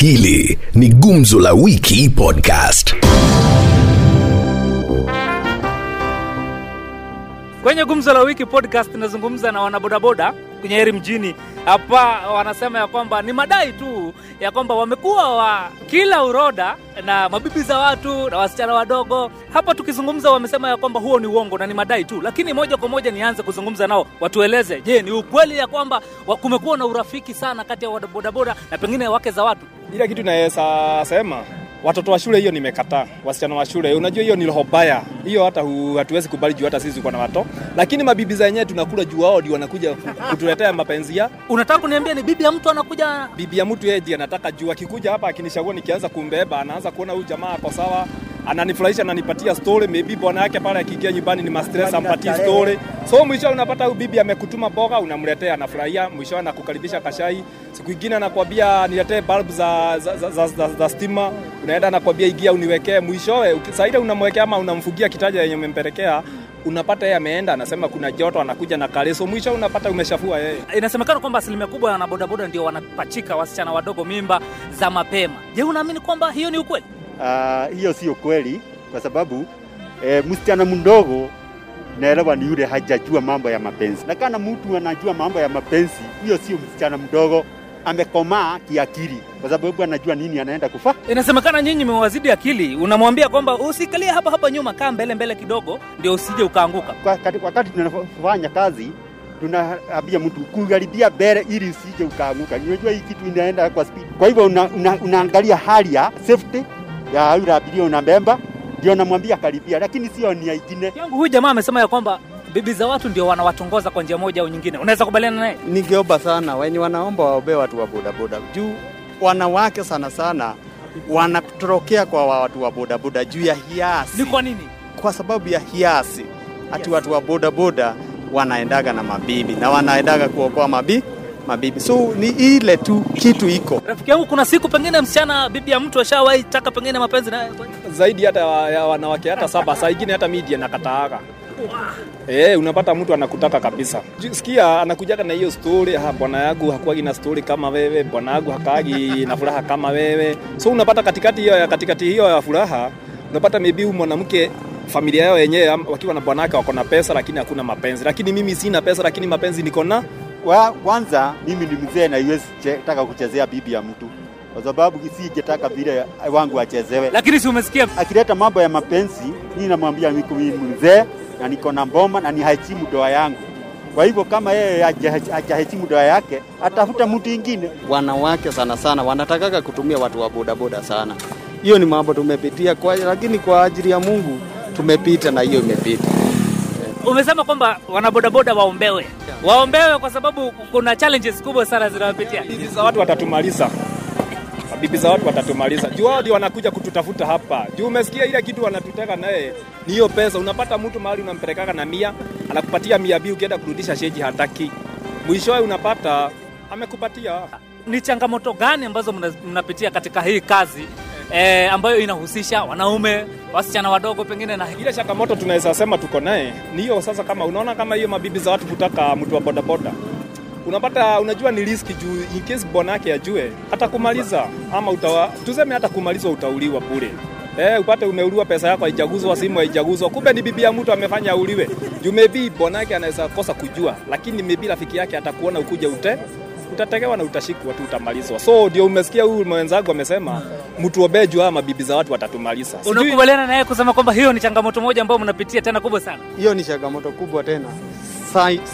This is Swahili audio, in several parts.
Hili ni Gumzo la Wiki Podcast. Kwenye Gumzo la Wiki podcast nazungumza na wanabodaboda kwenye Heri mjini hapa. Wanasema ya kwamba ni madai tu ya kwamba wamekuwa wa kila uroda na mabibi za watu na wasichana wadogo. Hapa tukizungumza, wamesema ya kwamba huo ni uongo na ni madai tu, lakini moja kwa moja nianze kuzungumza nao, watueleze, je, ni ukweli ya kwamba kumekuwa na urafiki sana kati ya bodaboda na pengine wake za watu? Ila kitu naweza sema watoto wa shule hiyo nimekataa, wasichana wa shule, unajua hiyo ni roho mbaya. Hiyo, hata hatuwezi kubali juu hata sisi kwa na watoto, lakini mabibi zenyewe tunakula juu wao ndio wanakuja kutuletea mapenzi ya. Unataka kuniambia ni bibi ya mtu anakuja? Bibi ya mtu yeye ndiye anataka juu, akikuja hapa akinishagua, nikianza kumbeba anaanza kuona huyu jamaa ako sawa, ananifurahisha, ananipatia story. Maybe bwana yake pale akiingia nyumbani ni mastress, ampatie story. So mwisho unapata huyu bibi amekutuma boga, unamletea, anafurahia, mwisho anakukaribisha kashai. Siku ingine anakwambia niletee bulb za, za, za, za, za, za stima, unaenda anakwambia ingia uniwekee. Mwishowe saida unamwekea ama unamfungia kitaja yenye umempelekea unapata yeye ameenda anasema kuna joto, anakuja na kaleso, mwisho unapata umeshafua yeye. Inasemekana kwamba asilimia kubwa ya wanabodaboda ndio wanapachika wasichana wadogo mimba za mapema. Je, unaamini kwamba hiyo ni ukweli? Ah, hiyo sio kweli kwa sababu eh, msichana mdogo naelewa ni yule hajajua mambo ya mapenzi, na kana mtu anajua mambo ya mapenzi, hiyo sio msichana mdogo, amekomaa kiakili, kwa sababu anajua nini anaenda kufa. Inasemekana nyinyi mmewazidi akili, unamwambia kwamba usikalie hapa hapa nyuma, kaa mbele mbele kidogo, ndio usije ukaanguka. Kwa- Wakati tunafanya kazi tunaambia mtu kugaribia mbele ili usije ukaanguka. Unajua hii kitu inaenda kwa speed, kwa hivyo una, una, unaangalia hali ya safety ya yule abiria unambemba, ndio namwambia karibia, lakini sio nia ingine. Yangu huyu jamaa amesema ya kwamba bibi za watu ndio wanawatongoza kwa njia moja au nyingine. Unaweza kubaliana naye? ningeomba sana wenye wanaomba waombee watu wa bodaboda juu wanawake sana sana wanatorokea kwa watu wa bodaboda juu ya hiasi, Ni kwa nini? kwa sababu ya hiasi. Ati watu wa bodaboda wanaendaga na mabibi na wanaendaga kuokoa mabi mabibi, so ni ile tu kitu iko Rafiki yangu, kuna siku pengine msichana bibi ya mtu ashawahi taka pengine mapenzi naye. zaidi hata ya wanawake hata saba, saa ingine hata media nakataaga. Eh, unapata mtu anakutaka kabisa. Sikia anakujaga na hiyo story, ah, bwana yangu hakuagi na story kama wewe, bwana yangu hakaagi na furaha kama wewe. So unapata katikati hiyo ya katikati hiyo ya furaha, unapata maybe mwanamke familia yao yenyewe wakiwa na bwanake wako na pesa lakini hakuna mapenzi. Lakini mimi sina pesa lakini mapenzi niko na. Wa- Kwanza mimi ni mzee na iwezi taka kuchezea bibi ya mtu, kwa sababu sijetaka vile wangu achezewe. Lakini si umesikia Akileta mambo ya mapenzi, mimi namwambia niko mimi mzee na niko na mboma na niheshimu doa yangu. Kwa hivyo kama yeye haja- hajaheshimu doa yake, atafuta mtu ingine. wanawake sana sana wanatakaga kutumia watu wa bodaboda sana. Hiyo ni mambo tumepitia kwa, lakini kwa ajili ya Mungu tumepita na hiyo imepita. Umesema kwamba wanabodaboda waombewe, waombewe kwa sababu kuna challenges kubwa sana zinawapitia. Bibi za watu watatumaliza. Bibi za watu watatumaliza. Juu wao ndio wanakuja kututafuta hapa. Juu umesikia ile kitu wanatutaka naye ni hiyo pesa. Unapata mtu mahali unampelekaka na mia, anakupatia mia mbili ukienda kurudisha sheji hataki. Mwishowe unapata amekupatia. Ni changamoto gani ambazo mnapitia katika hii kazi eh, ambayo inahusisha wanaume, wasichana wadogo pengine na Ile changamoto tunaweza sema tuko naye ni hiyo sasa, kama unaona kama hiyo mabibi za watu kutaka mtu wa bodaboda unapata unajua ni riski juu in case bwana yake ajue hata kumaliza ama utawa, tuseme hata kumalizwa utauliwa bure. Eh, upate umeuliwa pesa yako haijaguzwa, simu haijaguzwa, kumbe ni bibi ya mtu amefanya auliwe. Juu maybe bwana yake anaweza kosa kujua, lakini maybe rafiki yake atakuona ukuja ute utategewa na utashikwa tu utamalizwa. So ndio umesikia huyu mwenzangu amesema mtu obeju haya mabibi za watu watatumaliza. Unakubaliana naye kusema kwamba hiyo ni changamoto moja ambayo mnapitia tena kubwa sana. hiyo ni changamoto kubwa tena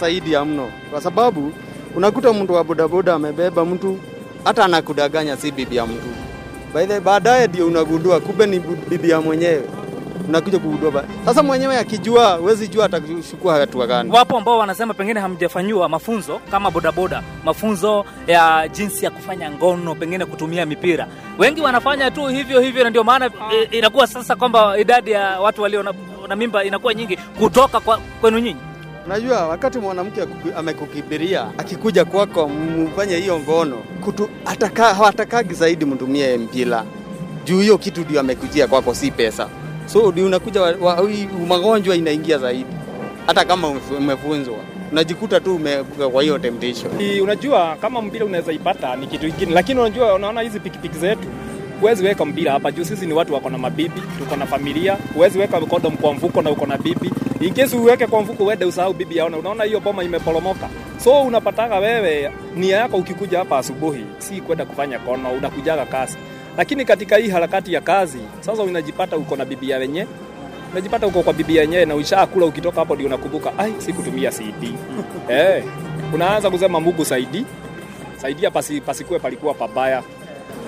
zaidi ya mno, kwa sababu unakuta mtu wa bodaboda amebeba mtu hata anakudanganya si bibi ya mtu. By baadaye ndio unagundua kumbe ni bibi ya mwenyewe, unakuja kugundua sasa. Mwenyewe akijua, huwezi jua atachukua hatua gani. Wapo ambao wanasema pengine hamjafanyiwa mafunzo kama bodaboda, mafunzo ya jinsi ya kufanya ngono, pengine kutumia mipira. Wengi wanafanya tu hivyo hivyo, na ndio maana eh, inakuwa sasa kwamba idadi ya watu walio na, na mimba inakuwa nyingi kutoka kwa, kwenu nyinyi. Unajua, wakati mwanamke amekukibiria akikuja kwako mfanye hiyo ngono kutu, ataka, hawatakagi zaidi mtumie mpira juu hiyo kitu ndio amekujia kwako, si pesa. So ndio unakuja wa- wa- magonjwa inaingia zaidi, hata kama umefu- umefunzwa. unajikuta tu kwa hiyo temptation. Unajua kama mpira unaweza ipata ni kitu kingine, lakini unajua, unaona hizi pikipiki zetu huwezi weka mpira hapa juu. Sisi ni watu wako na mabibi, tuko na familia. Huwezi weka kodom kwa mfuko na uko na bibi, in uweke kwa mfuko uende usahau bibi yaona. Unaona hiyo boma imeporomoka, so unapataka wewe nia yako ukikuja hapa asubuhi si kwenda kufanya kono, unakujaga kazi. Lakini katika hii harakati ya kazi sasa unajipata uko na bibia wenye unajipata uko kwa bibia yenyewe na ushakula, ukitoka hapo ndio unakumbuka, ai, sikutumia CD eh, unaanza kusema Mungu saidi. Saidia pasi, pasikue palikuwa pabaya.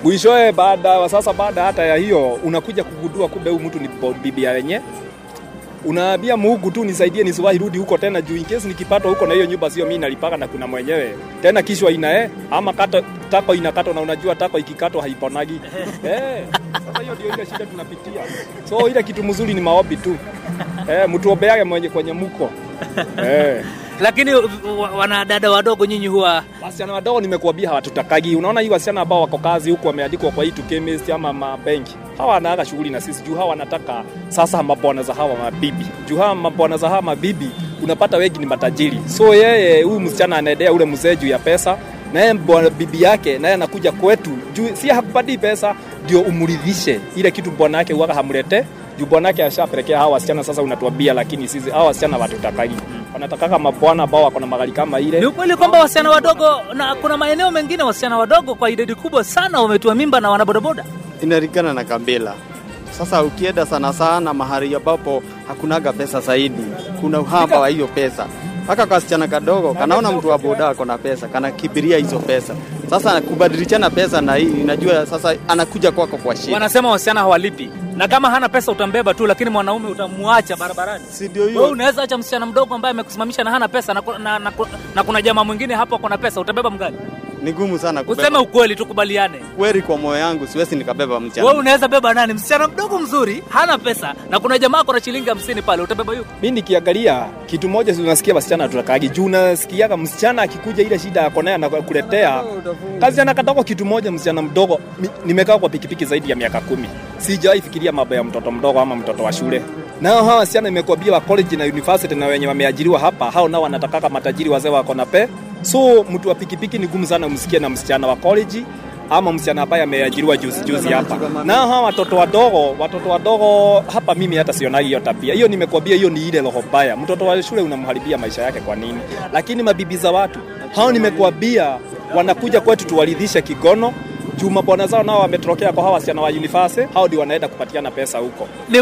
Mwishowe baada sasa, baada hata ya hiyo, unakuja kugundua kumbe huyu mtu ni bibia bibi wenye unaambia Mungu tu nisaidie nisiwahi rudi huko tena, juu in case nikipatwa huko na hiyo nyumba sio mimi nalipaka na kuna mwenyewe tena, kishwa ina eh, ama kata tako inakatwa na unajua tako ikikatwa haiponagi eh. Sasa hiyo ndio ile shida tunapitia, so ile kitu mzuri ni maombi tu eh, mtuombeage mwenye kwenye muko eh. Lakini wa- wa- wanadada wadogo nyinyi huwa Wasichana wadogo nimekuambia hawatutakagi. Unaona hii wasichana ambao wako kazi huku wameandikwa kwa hii chemist ama mabenki, hawa wanaaga shughuli na sisi juu hawa wanataka sasa mabwana za hawa mabibi, juu hawa mabwana za hawa mabibi unapata wengi ni matajiri. So yeye huyu msichana anaendea ule mzee juu ya pesa, naye bwana bibi yake naye anakuja kwetu juu si hakupatii pesa, ndio umuridhishe ile kitu bwana yake uwaga hamlete juu bwana yake ashapelekea hawa wasichana. Sasa unatuambia, lakini sisi hawa wasichana watutakagi, wanatakaga mabwana ambao wako na magari kama ile ni ukweli kwamba wasichana wadogo, na kuna maeneo mengine wasichana wadogo kwa idadi kubwa sana wametua mimba na wanabodaboda. Inalingana na kabila. Sasa ukienda sana sana mahali ambapo hakunaga pesa zaidi, kuna uhaba wa hiyo pesa. Mpaka kasichana kadogo kanaona mtu wa boda ako na pesa, kanakibiria hizo pesa. Sasa kubadilishana pesa na hii, najua sasa anakuja kwako kwa shida. Wanasema wasichana hawalipi, na kama hana pesa utambeba tu, lakini mwanaume utamwacha barabarani. Si ndio Wewe unaweza acha msichana mdogo ambaye amekusimamisha na hana pesa na, na, na, na kuna jamaa mwingine hapo ako na pesa, utabeba mgani? Ni gumu sana kubeba. Useme ukweli, tukubaliane. kweli kwa moyo yangu siwezi nikabeba mchana. Wewe unaweza beba nani? Msichana mdogo mzuri, hana pesa na kuna jamaa ako na shilingi hamsini pale, utabeba yupi? Mimi nikiangalia kitu moja si unasikia wasichana tutakagi juu unasikiaga msichana akikuja ile shida yako naye anakuletea kazi anakatako kitu moja msichana mdogo nimekaa kwa pikipiki zaidi ya miaka kumi sijawahi fikiria mambo ya mtoto mdogo ama mtoto wa shule nao hawa wasichana imekuambia wa college na university na wenye wameajiriwa hapa hao nao wanatakaka matajiri wazee wako na pe so mtu wa pikipiki ni gumu sana umsikie na msichana wa college ama msichana ambaye ameajiriwa juzi juzi hapa. Na hawa watoto wadogo, watoto wadogo hapa mimi hata sionagi hiyo tabia. Hiyo nimekuambia, hiyo ni ile roho mbaya. Mtoto wa shule unamharibia maisha yake kwa nini? Lakini mabibi za watu hao, nimekuambia wanakuja kwetu tuwaridhishe kigono juu mabwana zao nao wametorokea kwa hawa wasichana wa university, hao ndio wanaenda kupatiana pesa huko. Ni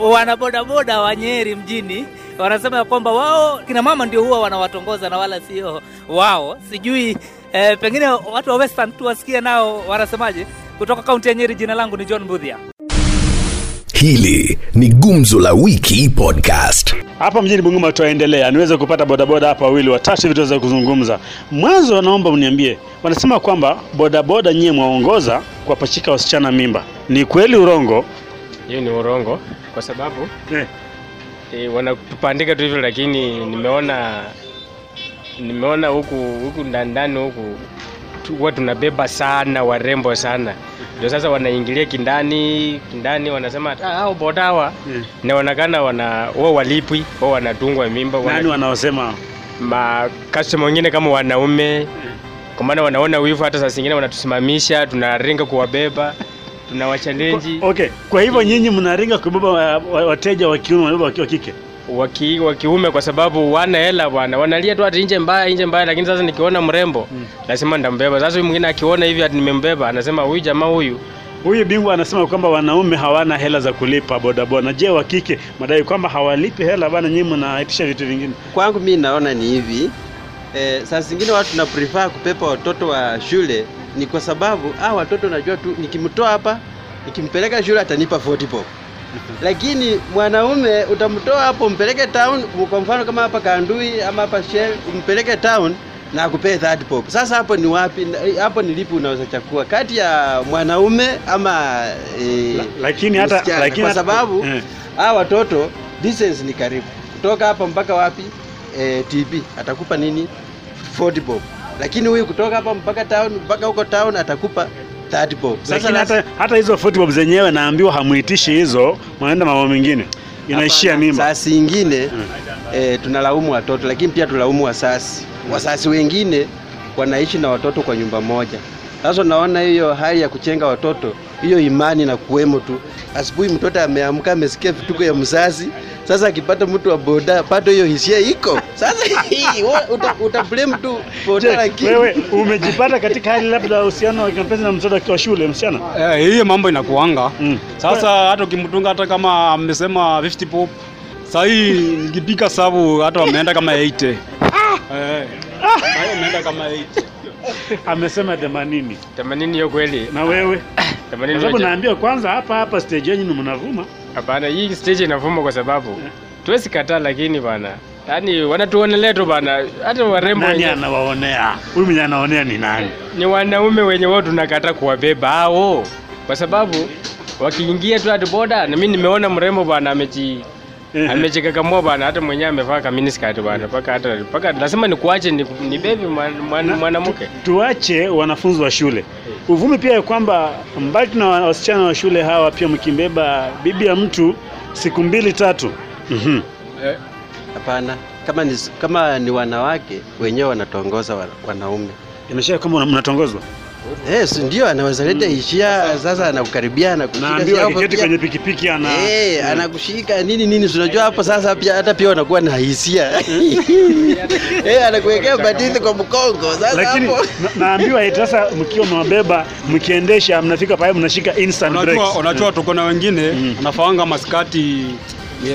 wanabodaboda wa Nyeri mjini wanasema ya kwamba wao kina mama ndio huwa wanawatongoza na wala sio wao. Sijui eh, pengine watu wa Western tu wasikie nao wanasemaje. Kutoka kaunti ya Nyeri, jina langu ni John Budhia. Hili ni Gumzo la Wiki Podcast. hapa mjini Bungoma tuaendelea, niweze kupata bodaboda hapa wawili watatu hivi tuweze kuzungumza. Mwanzo naomba mniambie, wanasema kwamba bodaboda nyie mwaongoza kuwapachika wasichana mimba, ni kweli urongo? hiyo ni urongo kwa sababu Eh. E, wanatupandika tu hivyo, lakini nimeona nimeona huku huku ndani huku huwa tunabeba sana warembo sana, ndio sasa wanaingilia kindani kindani, wanasema "Ah, hao bodawa hmm. na wanakana wana wao walipwi wao wanatungwa mimba Nani wana, wanaosema? ma customer wengine kama wanaume, kwa maana wanaona wivu, hata saa zingine wanatusimamisha, tunaringa kuwabeba, tunawachallenji Okay, kwa hivyo nyinyi mnaringa kubeba wa- wateja wa kiume, wanabeba wa kike? waki, wa kiume kwa sababu wana hela bwana, wanalia tu ati nje mbaya nje mbaya, lakini sasa nikiona mrembo Mm. lazima ndambeba. Sasa huyu mwingine akiona hivi ati nimembeba, anasema huyu jamaa huyu Huyu bingwa anasema kwamba wanaume hawana hela za kulipa bodaboda. Je, wa kike madai kwamba hawalipi hela bana, nyinyi mnaitisha vitu vingine? Kwangu mi naona ni hivi eh, saa zingine watu na prefer kupepa watoto wa shule ni kwa sababu hawa watoto najua tu nikimtoa hapa nikimpeleka shule atanipa 40 bob. Lakini mwanaume utamtoa hapo umpeleke town, kwa mfano kama hapa Kandui ama hapa Shell, umpeleke town na akupee 30 bob. Sasa hapo ni wapi? Hapo ni lipi unaweza chakua kati ya mwanaume ama e, La- lakini hata- lakini kwa sababu eh. hawa watoto distance ni karibu kutoka hapa mpaka wapi e, TB atakupa nini 40 bob lakini huyu kutoka hapa mpaka town mpaka huko town atakupa 30 bob Lakini hata, hata hizo footbob zenyewe naambiwa hamuitishi hizo, mwanaenda mambo mengine, inaishia mimba. mimba. ingine hmm. e, tunalaumu watoto, lakini pia tulaumu wasasi. Wasasi wengine wanaishi na watoto kwa nyumba moja. Sasa naona hiyo hali ya kuchenga watoto, hiyo imani na kuwemo tu. Asubuhi mtoto ameamka amesikia vituko ya mzazi, sasa akipata mtu wa boda pato hiyo hisia iko. Sasa, hii, uta, uta blame tu boda, lakini. Wewe umejipata katika hali labda uhusiano wa kimapenzi na mtoto akiwa shule msichana? Eh, hiyo mambo inakuanga. Mm. sasa, hata ukimtunga hata kama amesema 50 pop, Sasa hii nikipika sabu hata wameenda kama 80 eh, ah, wameenda kama 80 Amesema 80. themanini hiyo kweli Na wewe? themanini Kwa sababu naambia kwanza hapa hapa stage yenu mnavuma. Hapana, hii stage inavuma kwa sababu tuwezi kataa, lakini bana, yaani wanatuonelea tu bana, hata warembo Nani wenye, anawaonea? Huyu mwenye anaonea ni nani? ni wanaume wenye wao tunakataa kuwabeba hao, kwa sababu wakiingia tu hadi boda, na mimi nimeona mrembo bana ameji Ehe. amejikakamua bana, hata mwenyewe amevaa kaminiskati bana, mpaka hata mpaka lazima nikuache ni, ni bebi mwanamke Tuache wanafunzi wa shule. Uvumi pia ya kwamba mbali na wasichana wa shule hawa pia mkimbeba bibi ya mtu siku mbili tatu. Mhm. hapana. Kama ni, kama ni wanawake wenyewe wanatongoza wanaume Imesha kama mnatongozwa. Eh, si ndio anaweza leta hisia sasa, anakukaribia anakushika, akiketi kwenye pikipiki ana Eh, anakushika nini nini, unajua hapo sasa pia hata pia wanakuwa na hisia. Eh, anakuwekea batizi kwa mkongo sasa lakini hapo. na, naambiwa eti sasa mkiwa mwabeba mkiendesha mnafika pale mnashika instant Unajua, brakes. unajua tuko na wengine Mm. anafaanga maskati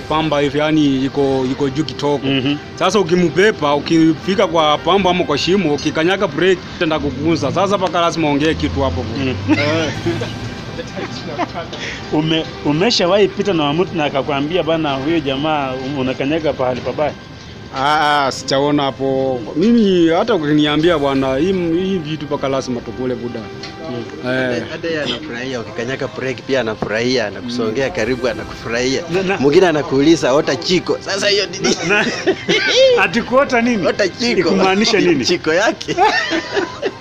pamba hivi, yani iko iko juu kitoko. Mhm. Sasa ukimpepa ukifika kwa pamba ama kwa shimo, ukikanyaga break tenda kukunza. Sasa paka lazima ongee kitu hapo. Mm. Ume, umeshawahi pita na mtu na akakwambia bana, huyo jamaa unakanyaga pahali pabaya? Ah, sichaona hapo. Mimi hata ukiniambia bwana, hii hii vitu paka lazima tukule buda. Eh. hata yeye anafurahia ukikanyaga break pia anafurahia anakusongea karibu anakufurahia Na- na- mwingine anakuuliza ota chiko sasa hiyo nini Ati kuota nini? ota chiko kumaanisha nini? chiko yake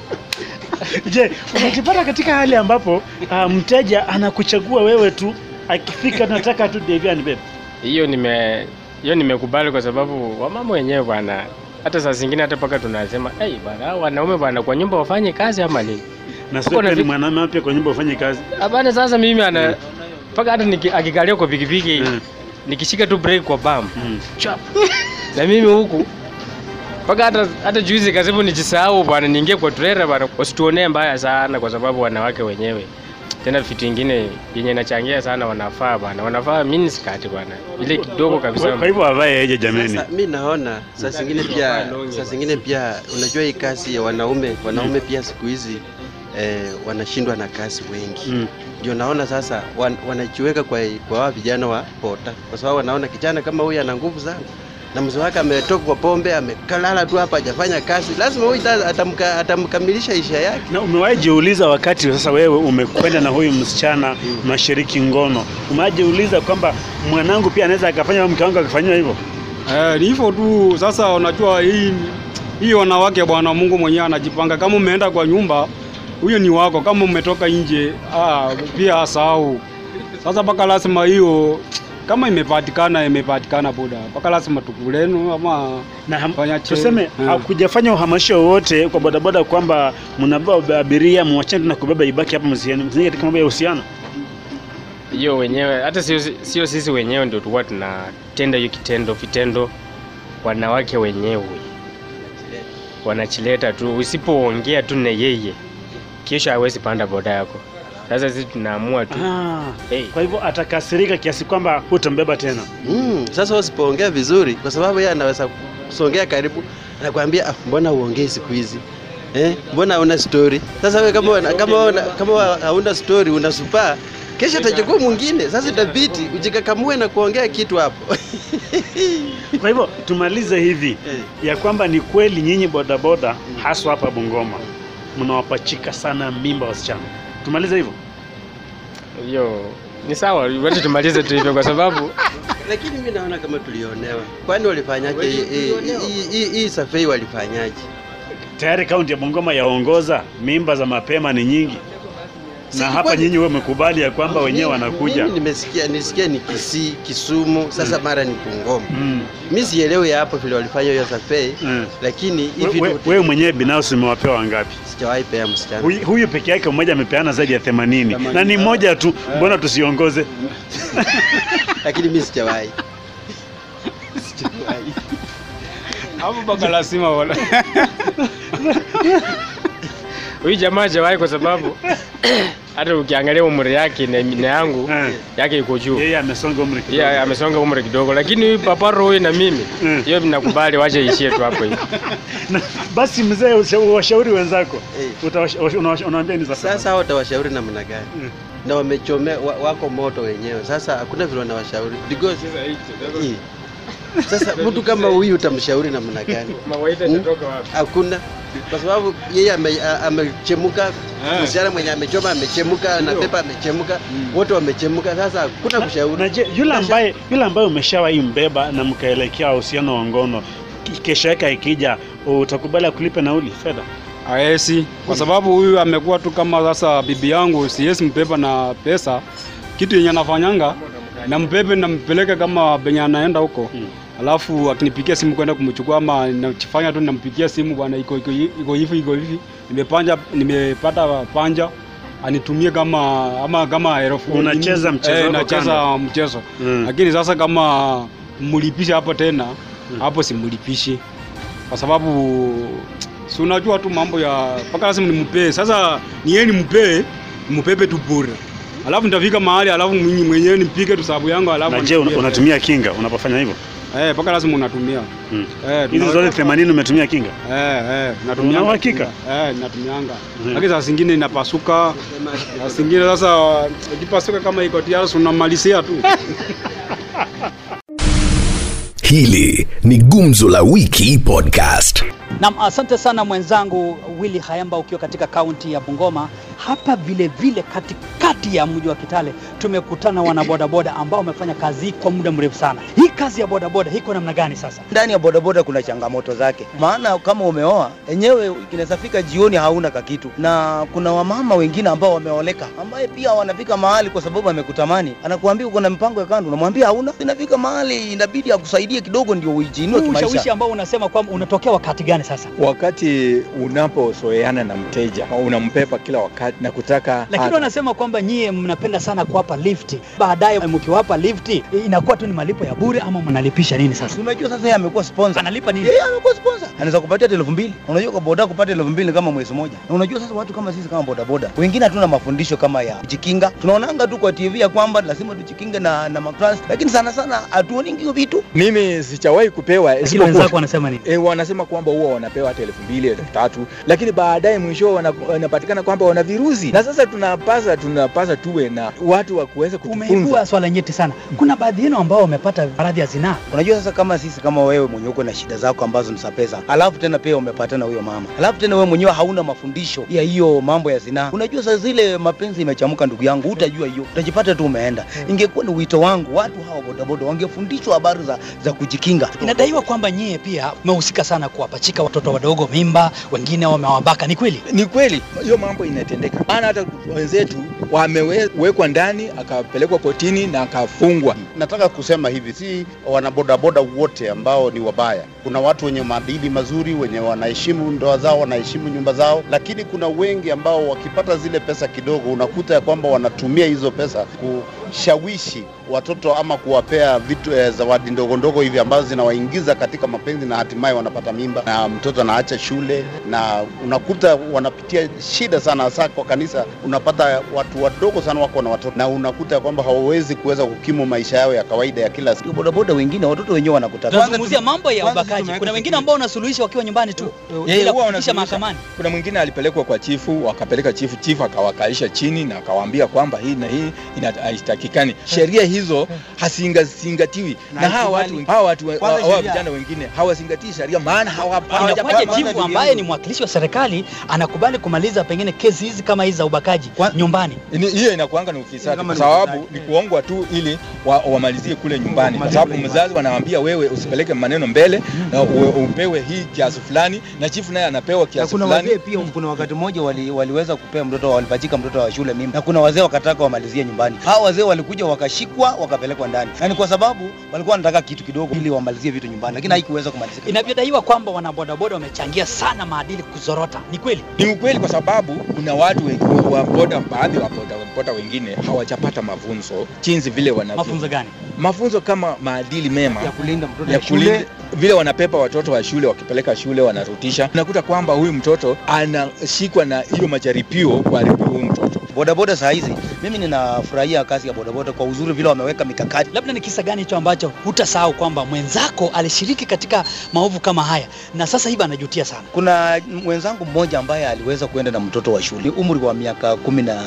Je, unajipata katika hali ambapo uh, mteja anakuchagua wewe tu, akifika nataka tu Devian babe. hiyo nime hiyo nimekubali kwa sababu wamama wenyewe bwana, hata saa zingine hata paka tunasema hey, bwana wanaume bwana kwa nyumba wafanye kazi ama nini? Na sio ni mwanamume pia kwa nyumba wafanye kazi. Hapana, sasa mimi ana mpaka hata akikalia kwa pikipiki Mm. nikishika tu break kwa bam Mm. chap na mimi huku mpaka hata hata juzi karibu nijisahau bwana, niingie kwa trailer bwana, wasituonee mbaya sana, kwa sababu wanawake wenyewe tena vitu ingine yenye inachangia sana, wanafaa bwana, wanafaa miniskirt bwana, ile kidogo kabisa. Kwa, hivyo avae aje jameni. Sasa mi naona saa zingine pia saa zingine pia unajua hii kazi ya wanaume wanaume pia siku hizi eh, wanashindwa na kazi wengi. Mm. ndio naona sasa wan, wanajiweka kwa kwa vijana wa pota kwa sababu wanaona kijana kama huyu ana nguvu sana na mzee wake ametoka kwa pombe amekalala tu hapa hajafanya kazi lazima huyu atamka, atamkamilisha isha yake Na umewahi jiuliza wakati sasa wewe umekwenda na huyu msichana mashiriki ngono, umejiuliza kwamba mwanangu pia anaweza akafanya au mke wangu akafanywa hivyo? Eh, ni hivyo tu. Sasa unajua hii hii wanawake bwana, Mungu mwenyewe anajipanga. Kama umeenda kwa nyumba, huyo ni wako. Kama umetoka nje, ah, pia asahau. Sasa mpaka lazima hiyo kama imepatikana imepatikana buda, mpaka lazima tukulenu ama na ham, Fanya che- tuseme eh. hakujafanya uhamasisho wowote kwa bodaboda kwamba mnabeba abiria mwachane na kubeba ibaki hapa msiani msingi katika mambo ya uhusiano. hiyo wenyewe hata sio, sio sisi wenyewe ndio tulikuwa tunatenda hiyo kitendo vitendo wanawake wenyewe. Wanachileta tu usipoongea tu na yeye kesho hawezi panda boda yako sasa sisi tunaamua tu Ah, hey, kwa hivyo atakasirika kiasi kwamba hutambeba tena. mm, sasa usipoongea vizuri kwa sababu yeye anaweza kusongea karibu anakuambia ah, mbona uongee siku hizi eh, mbona una story sasa wewe kama una- kama una- kama hauna story unasupaa kesho atachukua mwingine sasa itabidi ujikakamue na kuongea kitu hapo Kwa hivyo tumalize hivi Eh. ya kwamba ni kweli nyinyi bodaboda haswa hapa Bungoma mnawapachika sana mimba wasichana. Tumalize hivyo. hiyo ni sawa wacha tumalize tu hivyo kwa sababu lakini mi naona kama tulionewa kwani walifanyaje hii- survey walifanyaje Tayari kaunti ya Bungoma yaongoza, mimba za mapema ni nyingi. Na hapa nyinyi wewe umekubali ya kwamba wenyewe wanakuja Mimi nimesikia nisikia ni Kisii, Kisumu, sasa mara ni Bungoma. Mm. Mimi sielewi hapo vile walifanya hiyo survey, Mm. lakini We- hivi we- wewe mwenyewe binafsi umewapewa wangapi? sijawahi pea msichana. Huyu, huyu peke yake mmoja amepeana zaidi ya 80 na ni mmoja tu, mbona tusiongoze? Lakini mimi sijawahi. Hapo mpaka lazima wala. Huyu jamaa hajawahi kwa sababu hata ukiangalia umri yake na, na yangu yake iko juu. Yeye amesonga umri kidogo. Yeye amesonga umri kidogo, lakini huyu papa roho na mimi hiyo nakubali, wacha ishie tu hapo hivi. Na- Basi mzee, washauri wenzako unawash- unawaambia nini sasa? Sasa hao utawashauri namna gani? Na wamechomea wa, wako moto wenyewe. Sasa hakuna vile wanawashauri because Sasa mtu kama huyu utamshauri namna gani? Mawaidha yatatoka wapi? Hakuna, kwa sababu yeye amechemuka, Eh. msichana mwenye amechoma amechemuka, na pepa amechemuka, wote wamechemuka. Sasa kuna kushauri. Na je, yule ambaye yule ambaye umeshawahi mbeba na mkaelekea uhusiano wa ngono, kesho yake ikija, utakubali akulipe nauli fedha? aesi kwa sababu huyu amekuwa tu kama sasa bibi yangu, siwezi mbeba na pesa. Kitu yenye anafanyanga nampebe nampeleke kama benye anaenda huko alafu akinipigia simu kwenda kumchukua ama nachifanya tu nampigia simu bwana, iko iko iko hivi iko hivi, nimepanja nimepata panja. Anitumie kama ama kama elfu Unacheza mchezo eh, nacheza mchezo. Mm. lakini sasa kama mlipishe hapo tena hapo simlipishi. Kwa sababu si unajua tu mambo ya mpaka lazima nimpee. Sasa ni yeye nimpee, nimpebe tu bure, alafu nitafika mahali alafu mwenyewe nimpige tu sababu yangu, alafu Na je, unatumia kinga? Unapofanya hivyo? Eh, mpaka lazima unatumia. Mm. Eh, Hizi zote 80 umetumia kinga? Eh, eh, natumia. Una hakika? Eh, natumianga. Lakini saa zingine inapasuka. Saa zingine sasa ikipasuka kama iko tayari unamalizia tu. Hili ni Gumzo la Wiki Podcast. Naam, asante sana mwenzangu Willy Hayamba ukiwa katika kaunti ya Bungoma. Hapa vile vile katikati ya mji wa Kitale tumekutana wanabodaboda ambao wamefanya kazi kwa muda mrefu sana. Kazi ya bodaboda iko namna gani sasa? ndani ya bodaboda kuna changamoto zake, maana kama umeoa enyewe kinaweza fika jioni hauna kakitu, na kuna wamama wengine ambao wameoleka, ambaye pia wanafika mahali kwa sababu amekutamani, anakuambia uko na mpango ya kando, unamwambia hauna. Inafika mahali inabidi akusaidie kidogo ndio uijiinue kimaisha. ushawishi ambao unasema kwamba unatokea wakati gani sasa? Wakati unapozoeana na mteja unampepa kila wakati na kutaka Lakini wanasema kwamba nyie mnapenda sana kuwapa lifti, baadaye mkiwapa lifti inakuwa tu ni malipo ya bure ama mnalipisha nini sasa? Unajua sasa yeye amekuwa sponsor. Analipa nini? Yeye amekuwa sponsor. Anaweza kupatia elfu mbili. Unajua kwa boda kupata elfu mbili kama mwezi mmoja. Na unajua sasa watu kama sisi kama bodaboda, wengine hatuna mafundisho kama ya kujikinga. Tunaonanga tu kwa TV ya kwamba lazima tujikinge na na matrans, lakini sana sana hatuoni hiyo vitu. Mimi sijawahi kupewa Lakini wenzako wanasema nini? Eh, wanasema kwamba huwa wanapewa hata elfu mbili elfu tatu lakini baadaye mwisho wanapatikana kwamba wana virusi, na sasa tunapasa tunapasa tuwe na watu wa kuweza kutufunza. Umeibua swala nyeti sana. Kuna baadhi yenu ambao wamepata maradhi ya zinaa. Unajua sasa kama sisi kama wewe mwenyewe uko na shida zako ambazo ni za pesa, alafu tena pia umepatana na huyo mama, alafu tena wewe mwenyewe hauna mafundisho ya hiyo mambo ya zinaa. Unajua sasa zile mapenzi imechamuka, ndugu yangu, utajua hiyo, utajipata tu umeenda. Ingekuwa ni wito wangu, watu hawa bodaboda wangefundishwa habari za, za kujikinga. Inadaiwa kwamba nyie pia mmehusika sana kuwapachika watoto wadogo mimba, wengine wamewabaka. Ni kweli? Ni kweli hiyo mambo inatendeka, maana hata wenzetu wamewekwa ndani akapelekwa kotini na akafungwa. Nataka kusema hivi, si wanabodaboda wote ambao ni wabaya. Kuna watu wenye maadili mazuri, wenye wanaheshimu ndoa zao, wanaheshimu nyumba zao, lakini kuna wengi ambao wakipata zile pesa kidogo, unakuta ya kwamba wanatumia hizo pesa kushawishi watoto ama kuwapea vitu eh, zawadi ndogo ndogo hivi ambazo zinawaingiza katika mapenzi na hatimaye wanapata mimba na mtoto anaacha shule, na unakuta wanapitia shida sana, hasa kwa kanisa. Unapata watu wadogo sana wako na watoto na unakuta kwamba hawawezi kuweza kukimu maisha yao ya kawaida ya kila siku. Bodaboda wengine watoto wenyewe wanakutaka. Tunazungumzia mambo ya ubakaji. Kuna wengine ambao wanasuluhisha wakiwa nyumbani tu bila kufikisha mahakamani. Kuna mwingine alipelekwa kwa chifu, wakapeleka chifu, chifu akawakalisha chini na akawaambia kwamba hii na hii ina- haistaki. Sheria hizo hazingatiwi Na hawa watu, hawa watu hawa vijana wengine hawazingatii sheria, maana hawapaje. Chifu ambaye ni mwakilishi wa serikali anakubali kumaliza pengine kesi hizi kama hizi za ubakaji nyumbani? Ni- hiyo inakuanga ni ufisadi kwa sababu ni kuongwa tu ili wa, wamalizie kule nyumbani, kwa sababu mzazi wanawambia wewe usipeleke maneno mbele na upewe hii kiasi fulani, na chifu naye anapewa na kiasi kuna fulani. pia, kuna wakati mmoja wali, waliweza kupea mtoto walipachika mtoto wa shule mimba, na kuna wazee wakataka wamalizie nyumbani. Hao wazee walikuja wakashikwa wakapelekwa ndani, na ni kwa sababu walikuwa wanataka kitu kidogo ili wamalizie vitu nyumbani, lakini haikuweza kumalizika. Inavyodaiwa kwamba wanabodaboda wamechangia sana maadili kuzorota, ni kweli? Ni ukweli kwa sababu kuna watu wa boda, baadhi wa boda, boda wengine hawajapata mafunzo jinsi vile wanavyo. Mafunzo gani? Mafunzo kama maadili mema ya kulinda mtoto ya kulinda vile wanapepa watoto wa shule, wakipeleka shule wanarutisha. Unakuta kwamba huyu mtoto anashikwa na hiyo majaribio kuharibu huyu mtoto. Bodaboda saa hizi mimi ninafurahia kazi ya bodaboda kwa uzuri vile wameweka mikakati. Labda ni kisa gani hicho ambacho hutasahau kwamba mwenzako alishiriki katika maovu kama haya na sasa hivi anajutia sana? Kuna mwenzangu mmoja ambaye aliweza kuenda na mtoto wa shule umri wa miaka kumi na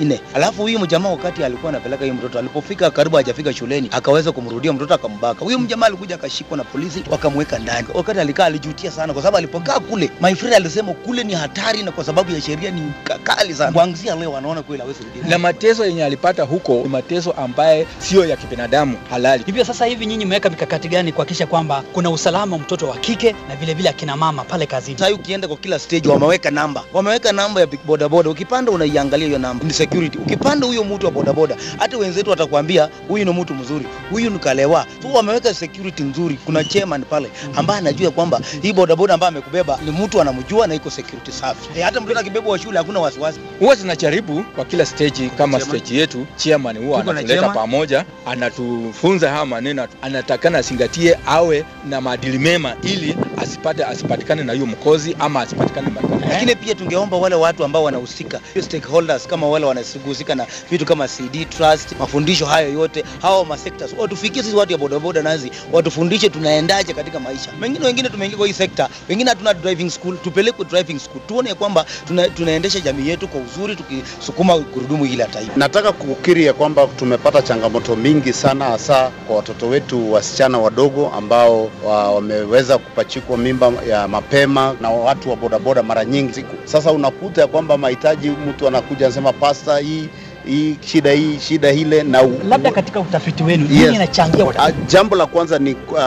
nne. Alafu huyu mjamaa wakati alikuwa anapeleka huyu mtoto, alipofika karibu hajafika shuleni, akaweza kumrudia mtoto akambaka. Huyu mjamaa alikuja akashikwa na polisi wakamweka ndani. Wakati alikaa alijutia sana, kwa sababu alipokaa kule, my friend alisema kule ni hatari, na kwa sababu ya sheria ni ka- kali sana. Kuanzia leo anaona kweli hawezi rudia. Na mateso yenye alipata huko ni mateso ambaye sio ya kibinadamu halali. Hivyo sasa hivi nyinyi mmeweka mikakati gani kuhakikisha kwamba kuna usalama mtoto wa kike na vile vile akina mama pale kazini? Sasa ukienda kwa kila stage wameweka namba, wameweka namba ya bodaboda. Ukipanda unaiangalia hiyo namba, ni security. Ukipanda huyo mtu wa bodaboda, hata wenzetu watakwambia huyu ni mtu mzuri, huyu ni kalewa. So wameweka security nzuri. Kuna chairman pale ambaye anajua kwamba hii bodaboda ambaye amekubeba ni mtu anamjua na iko security safi. E, hata mtoto akibebwa wa shule hakuna wasiwasi. Huwa tunajaribu kwa kila stage, kama stage yetu chairman huwa anatuleta pamoja, anatufunza haya maneno, anatakana azingatie, awe na maadili mema ili asipate asipatikane na hiyo mkozi ama asipatikane na Lakini pia tungeomba wale watu ambao wanahusika, hiyo stakeholders kama wale wanahusika na vitu kama CD trust, mafundisho hayo yote, hawa ma sectors watufikie sisi watu ya bodaboda nazi, watufundishe tunaendaje katika maisha. Wengine wengine tumeingia kwa hii sekta, wengine hatuna driving school, tupelekwe driving school, tuone kwamba tuna, tunaendesha jamii yetu kwa uzuri, tukisukuma gurudumu hili la taifa. Nataka kukiri ya kwamba tumepata changamoto mingi sana, hasa kwa watoto wetu wasichana wadogo ambao wa, wameweza kupachikwa mimba ya mapema na watu wa bodaboda mara nyingi siku. Sasa unakuta ya kwamba mahitaji, mtu anakuja anasema pasta, hii hii shida hii shida ile na u- Labda katika utafiti wenu nini Yes. inachangia Ah, Jambo la kwanza ni uh,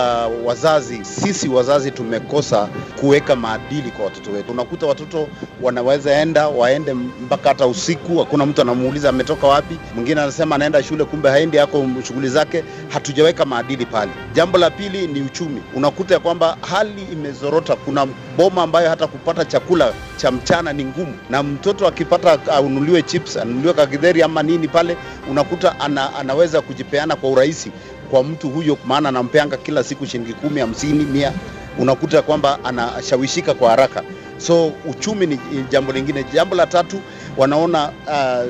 wazazi, sisi wazazi tumekosa kuweka maadili kwa watoto wetu. Unakuta watoto wanaweza enda waende mpaka hata usiku, hakuna mtu anamuuliza ametoka wapi. Mwingine anasema anaenda shule, kumbe haendi, ako shughuli zake. Hatujaweka maadili pale. Jambo la pili ni uchumi. Unakuta ya kwamba hali imezorota. Kuna boma ambayo hata kupata chakula cha mchana ni ngumu, na mtoto akipata anunuliwe chips, anunuliwe kagidheri ama nini pale, unakuta ana, anaweza kujipeana kwa urahisi kwa mtu huyo, maana anampeanga kila siku shilingi kumi, hamsini, mia. Unakuta kwamba anashawishika kwa haraka. So uchumi ni jambo lingine. Jambo la tatu, wanaona uh,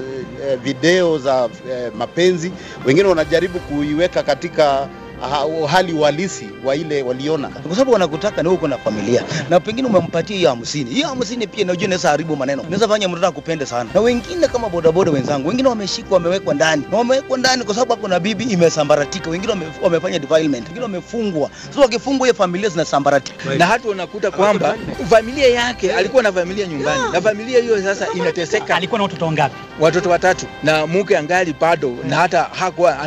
eh, video za uh, mapenzi, wengine wanajaribu kuiweka katika hali uhalisi wa ile waliona, kwa sababu wanakutaka ni uko na familia na pengine umempatia hiyo hamsini. Hiyo hamsini pia najua inaweza haribu maneno, inaweza fanya mtoto akupende sana. Na wengine kama bodaboda wenzangu, wengine wameshikwa, wamewekwa ndani na wamewekwa ndani kwa sababu hapo na bibi imesambaratika, wengine wame, wamefanya defilement, wengine wamefungwa. Sasa wakifungwa, hiyo familia zinasambaratika na hata unakuta kwamba familia yake alikuwa na familia nyumbani na familia hiyo sasa inateseka. Alikuwa na watoto wangapi? Watoto watatu, na mke angali bado na hata hakuwa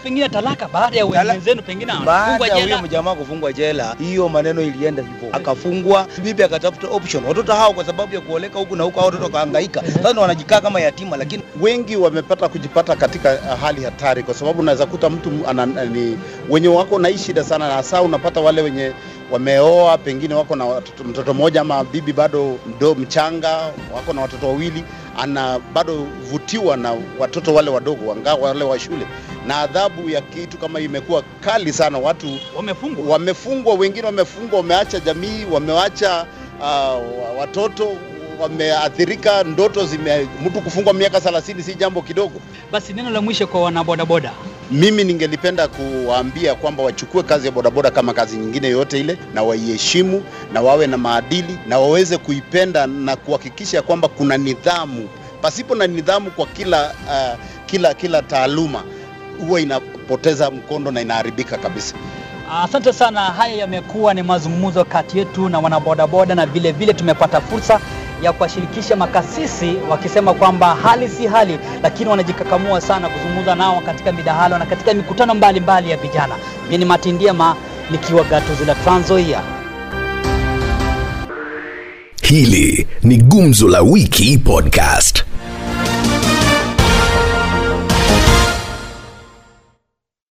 pengine talaka baada ya wenzenu pengine baada ya huyo mjamaa kufungwa jela, hiyo maneno ilienda hivyo, akafungwa. Bibi akatafuta option, watoto hao kwa sababu ya kuoleka huku na huku, hao watoto wakahangaika. Sasa wanajikaa kama yatima, lakini wengi wamepata kujipata katika hali hatari, kwa sababu unaweza kuta mtu ana, ni, wenye wako na shida sana, na hasa unapata wale wenye wameoa pengine wako na watoto, mtoto mmoja ama bibi bado mdo mchanga, wako na watoto wawili, ana bado vutiwa na watoto wale wadogo, wanga wale wa shule, na adhabu ya kitu kama imekuwa kali sana. Watu wamefungwa, wamefungwa, wengine wamefungwa, wameacha jamii, wameacha uh, watoto wameathirika, ndoto zime mtu kufungwa miaka 30 si jambo kidogo. Basi neno la mwisho kwa wanabodaboda Mimi ningelipenda kuwaambia kwamba wachukue kazi ya bodaboda kama kazi nyingine yoyote ile, na waiheshimu na wawe na maadili na waweze kuipenda na kuhakikisha kwamba kuna nidhamu. Pasipo na nidhamu kwa kila uh, kila kila taaluma huwa inapoteza mkondo na inaharibika kabisa. Asante sana. Haya yamekuwa ni mazungumzo kati yetu na wanabodaboda, na vilevile vile tumepata fursa ya kuwashirikisha makasisi wakisema kwamba hali si hali, lakini wanajikakamua sana kuzungumza nao katika midahalo na katika mikutano mbalimbali ya vijana. Mimi ni Matindiema nikiwa gatuzi la Trans Nzoia. Hili ni Gumzo la Wiki Podcast.